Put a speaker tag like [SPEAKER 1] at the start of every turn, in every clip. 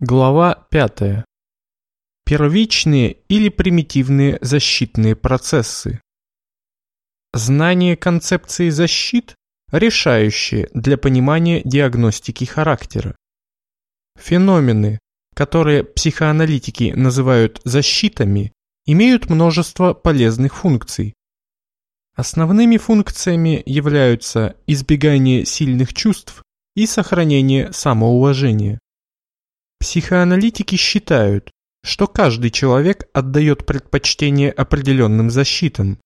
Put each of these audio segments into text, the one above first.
[SPEAKER 1] Глава 5. Первичные или примитивные защитные процессы. Знание концепции защит решающее для понимания диагностики характера. Феномены, которые психоаналитики называют защитами, имеют множество полезных функций. Основными функциями являются избегание сильных чувств и сохранение самоуважения. Психоаналитики считают, что каждый человек отдает предпочтение определенным защитам.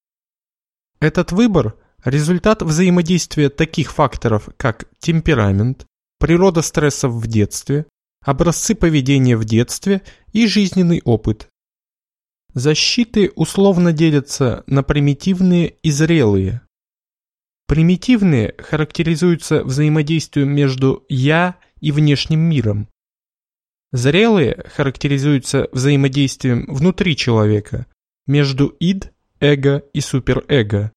[SPEAKER 1] Этот выбор – результат взаимодействия таких факторов, как темперамент, природа стрессов в детстве, образцы поведения в детстве и жизненный опыт. Защиты условно делятся на примитивные и зрелые. Примитивные характеризуются взаимодействием между «я» и внешним миром. Зрелые характеризуются взаимодействием внутри человека, между ид, эго и суперэго.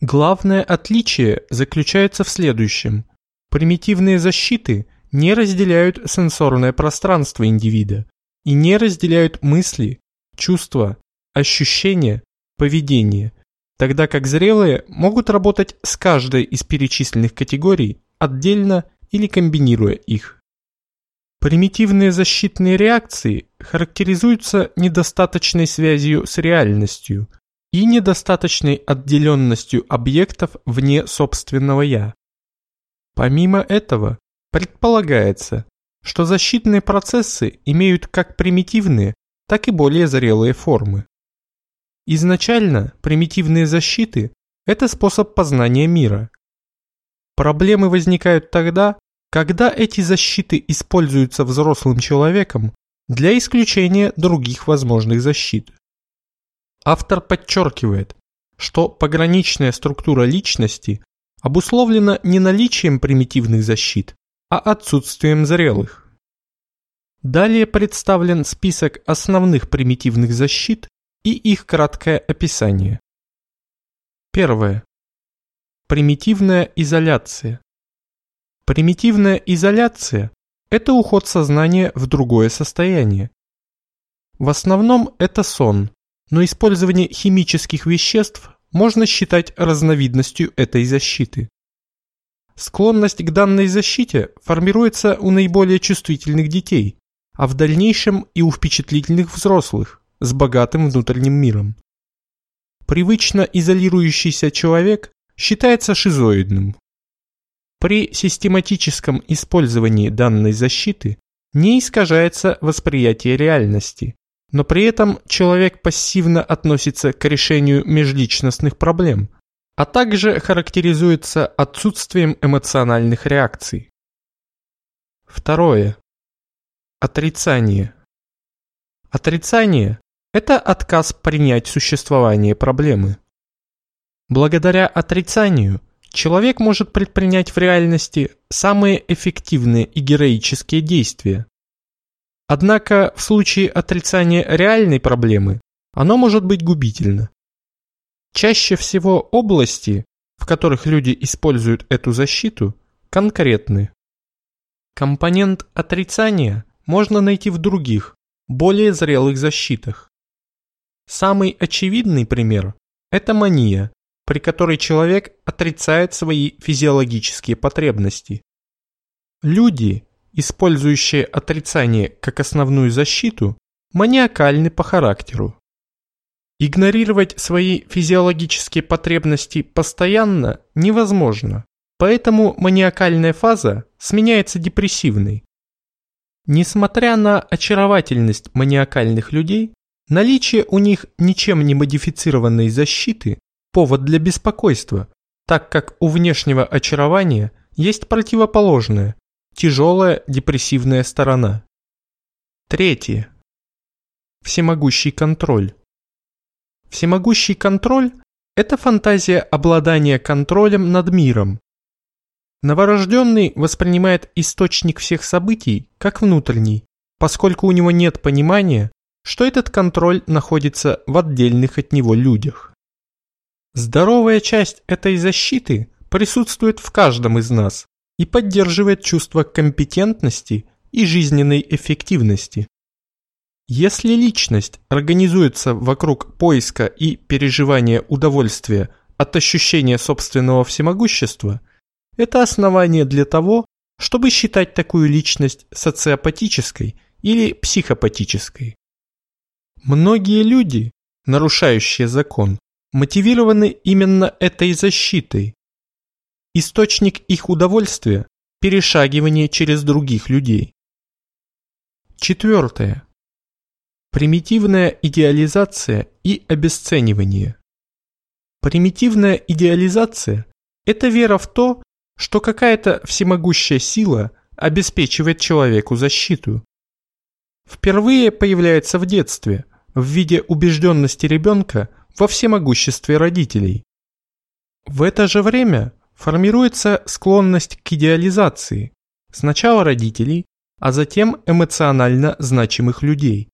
[SPEAKER 1] Главное отличие заключается в следующем. Примитивные защиты не разделяют сенсорное пространство индивида и не разделяют мысли, чувства, ощущения, поведение, тогда как зрелые могут работать с каждой из перечисленных категорий отдельно или комбинируя их. Примитивные защитные реакции характеризуются недостаточной связью с реальностью и недостаточной отделенностью объектов вне собственного «я». Помимо этого, предполагается, что защитные процессы имеют как примитивные, так и более зрелые формы. Изначально примитивные защиты – это способ познания мира. Проблемы возникают тогда, когда эти защиты используются взрослым человеком для исключения других возможных защит. Автор подчеркивает, что пограничная структура личности обусловлена не наличием примитивных защит, а отсутствием зрелых. Далее представлен список основных примитивных защит и их краткое описание. Первое. Примитивная изоляция. Примитивная изоляция – это уход сознания в другое состояние. В основном это сон, но использование химических веществ можно считать разновидностью этой защиты. Склонность к данной защите формируется у наиболее чувствительных детей, а в дальнейшем и у впечатлительных взрослых с богатым внутренним миром. Привычно изолирующийся человек считается шизоидным. При систематическом использовании данной защиты не искажается восприятие реальности, но при этом человек пассивно относится к решению межличностных проблем, а также характеризуется отсутствием эмоциональных реакций. Второе. Отрицание. Отрицание – это отказ принять существование проблемы. Благодаря отрицанию человек может предпринять в реальности самые эффективные и героические действия. Однако в случае отрицания реальной проблемы оно может быть губительно. Чаще всего области, в которых люди используют эту защиту, конкретны. Компонент отрицания можно найти в других, более зрелых защитах. Самый очевидный пример – это мания, при которой человек отрицает свои физиологические потребности. Люди, использующие отрицание как основную защиту, маниакальны по характеру. Игнорировать свои физиологические потребности постоянно невозможно, поэтому маниакальная фаза сменяется депрессивной. Несмотря на очаровательность маниакальных людей, наличие у них ничем не модифицированной защиты повод для беспокойства, так как у внешнего очарования есть противоположная, тяжелая депрессивная сторона. Третье. Всемогущий контроль. Всемогущий контроль – это фантазия обладания контролем над миром. Новорожденный воспринимает источник всех событий как внутренний, поскольку у него нет понимания, что этот контроль находится в отдельных от него людях. Здоровая часть этой защиты присутствует в каждом из нас и поддерживает чувство компетентности и жизненной эффективности. Если личность организуется вокруг поиска и переживания удовольствия от ощущения собственного всемогущества, это основание для того, чтобы считать такую личность социопатической или психопатической. Многие люди, нарушающие закон, мотивированы именно этой защитой. Источник их удовольствия – перешагивание через других людей. Четвертое. Примитивная идеализация и обесценивание. Примитивная идеализация – это вера в то, что какая-то всемогущая сила обеспечивает человеку защиту. Впервые появляется в детстве, в виде убежденности ребенка во всемогуществе родителей. В это же время формируется склонность к идеализации, сначала родителей, а затем эмоционально значимых людей.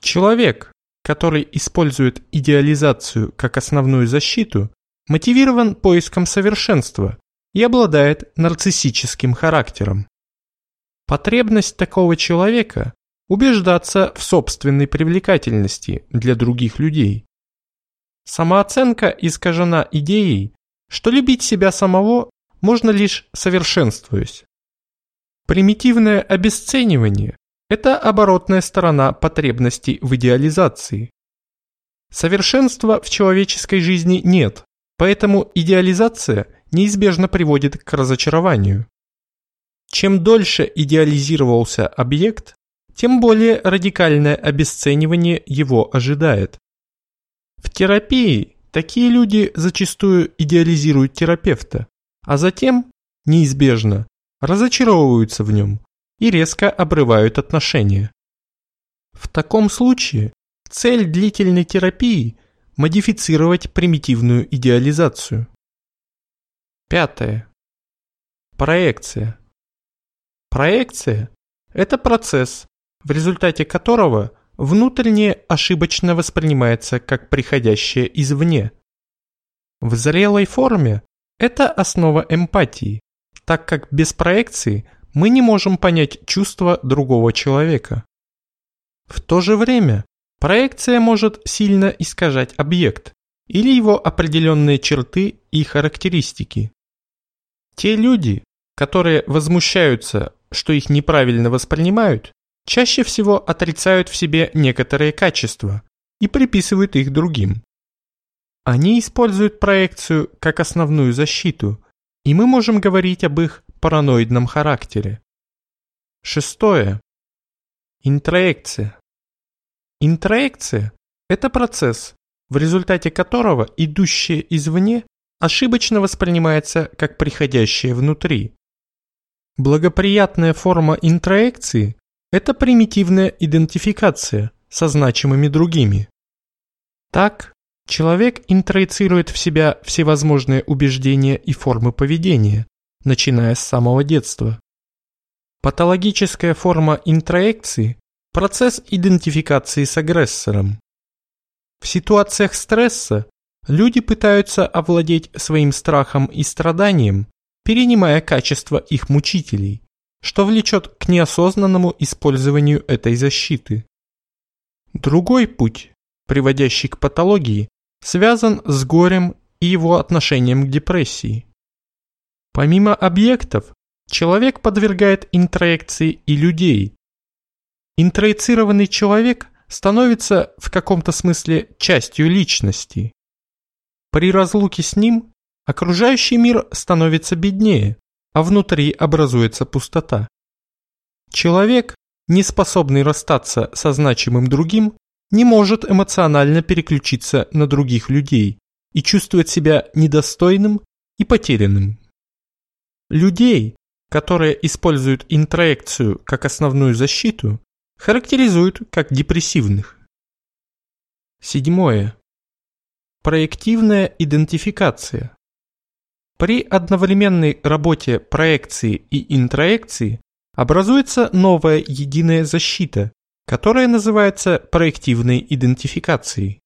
[SPEAKER 1] Человек, который использует идеализацию как основную защиту, мотивирован поиском совершенства и обладает нарциссическим характером. Потребность такого человека – убеждаться в собственной привлекательности для других людей. Самооценка искажена идеей, что любить себя самого можно лишь совершенствуясь. Примитивное обесценивание – это оборотная сторона потребности в идеализации. Совершенства в человеческой жизни нет, поэтому идеализация неизбежно приводит к разочарованию. Чем дольше идеализировался объект, тем более радикальное обесценивание его ожидает. В терапии такие люди зачастую идеализируют терапевта, а затем, неизбежно, разочаровываются в нем и резко обрывают отношения. В таком случае цель длительной терапии – модифицировать примитивную идеализацию. Пятое. Проекция. Проекция – это процесс, в результате которого внутреннее ошибочно воспринимается как приходящее извне. В зрелой форме это основа эмпатии, так как без проекции мы не можем понять чувства другого человека. В то же время проекция может сильно искажать объект или его определенные черты и характеристики. Те люди, которые возмущаются, что их неправильно воспринимают, чаще всего отрицают в себе некоторые качества и приписывают их другим. Они используют проекцию как основную защиту, и мы можем говорить об их параноидном характере. Шестое. Интроекция. Интроекция – это процесс, в результате которого идущее извне ошибочно воспринимается как приходящее внутри. Благоприятная форма интроекции это примитивная идентификация со значимыми другими. Так, человек интроицирует в себя всевозможные убеждения и формы поведения, начиная с самого детства. Патологическая форма интроекции – процесс идентификации с агрессором. В ситуациях стресса люди пытаются овладеть своим страхом и страданием, перенимая качества их мучителей что влечет к неосознанному использованию этой защиты. Другой путь, приводящий к патологии, связан с горем и его отношением к депрессии. Помимо объектов, человек подвергает интроекции и людей. Интроицированный человек становится в каком-то смысле частью личности. При разлуке с ним окружающий мир становится беднее, а внутри образуется пустота. Человек, не способный расстаться со значимым другим, не может эмоционально переключиться на других людей и чувствует себя недостойным и потерянным. Людей, которые используют интроекцию как основную защиту, характеризуют как депрессивных. Седьмое. Проективная идентификация. При одновременной работе проекции и интроекции образуется новая единая защита, которая называется проективной идентификацией.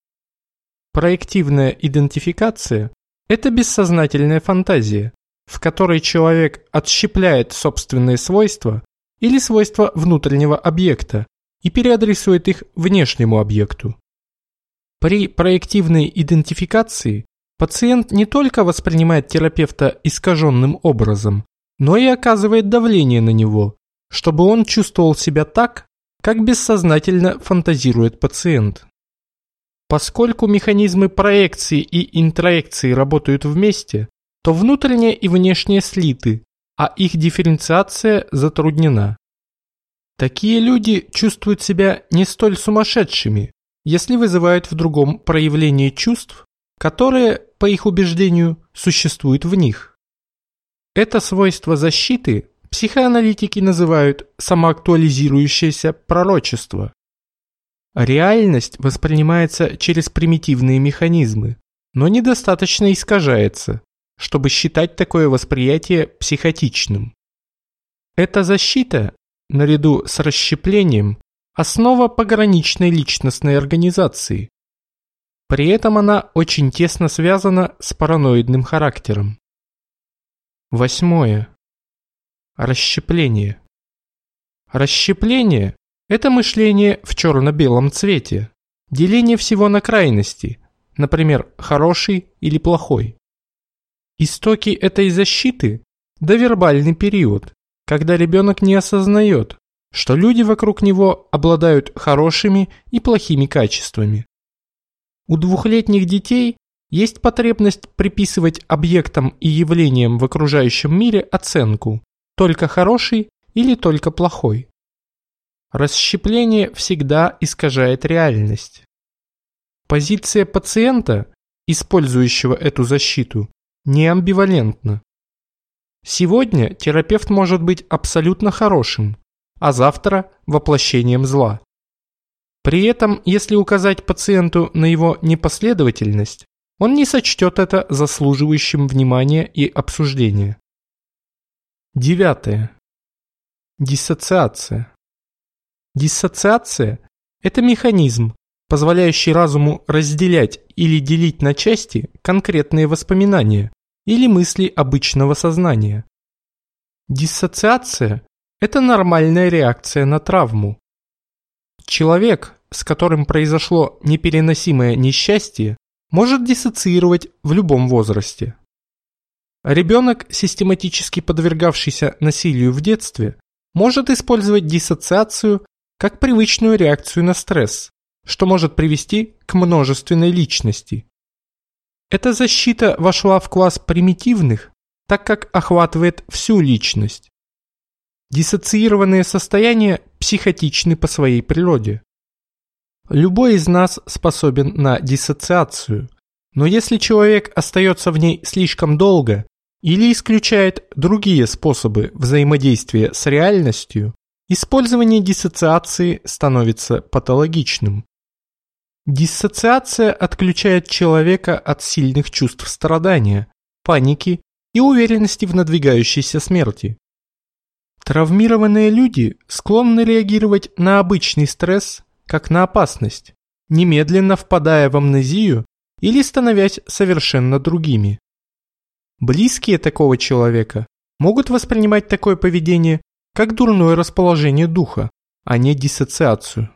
[SPEAKER 1] Проективная идентификация – это бессознательная фантазия, в которой человек отщепляет собственные свойства или свойства внутреннего объекта и переадресует их внешнему объекту. При проективной идентификации пациент не только воспринимает терапевта искаженным образом, но и оказывает давление на него, чтобы он чувствовал себя так, как бессознательно фантазирует пациент. Поскольку механизмы проекции и интроекции работают вместе, то внутреннее и внешнее слиты, а их дифференциация затруднена. Такие люди чувствуют себя не столь сумасшедшими, если вызывают в другом проявление чувств, которые, по их убеждению, существуют в них. Это свойство защиты психоаналитики называют самоактуализирующееся пророчество. Реальность воспринимается через примитивные механизмы, но недостаточно искажается, чтобы считать такое восприятие психотичным. Эта защита, наряду с расщеплением, основа пограничной личностной организации. При этом она очень тесно связана с параноидным характером. Восьмое. Расщепление. Расщепление – это мышление в черно-белом цвете, деление всего на крайности, например, хороший или плохой. Истоки этой защиты – довербальный период, когда ребенок не осознает, что люди вокруг него обладают хорошими и плохими качествами. У двухлетних детей есть потребность приписывать объектам и явлениям в окружающем мире оценку «только хороший» или «только плохой». Расщепление всегда искажает реальность. Позиция пациента, использующего эту защиту, не амбивалентна. Сегодня терапевт может быть абсолютно хорошим, а завтра – воплощением зла. При этом, если указать пациенту на его непоследовательность, он не сочтет это заслуживающим внимания и обсуждения. Девятое. Диссоциация. Диссоциация – это механизм, позволяющий разуму разделять или делить на части конкретные воспоминания или мысли обычного сознания. Диссоциация – это нормальная реакция на травму. Человек, с которым произошло непереносимое несчастье, может диссоциировать в любом возрасте. Ребенок, систематически подвергавшийся насилию в детстве, может использовать диссоциацию как привычную реакцию на стресс, что может привести к множественной личности. Эта защита вошла в класс примитивных, так как охватывает всю личность. Диссоциированные состояния психотичны по своей природе. Любой из нас способен на диссоциацию, но если человек остается в ней слишком долго или исключает другие способы взаимодействия с реальностью, использование диссоциации становится патологичным. Диссоциация отключает человека от сильных чувств страдания, паники и уверенности в надвигающейся смерти. Травмированные люди склонны реагировать на обычный стресс как на опасность, немедленно впадая в амнезию или становясь совершенно другими. Близкие такого человека могут воспринимать такое поведение как дурное расположение духа, а не диссоциацию.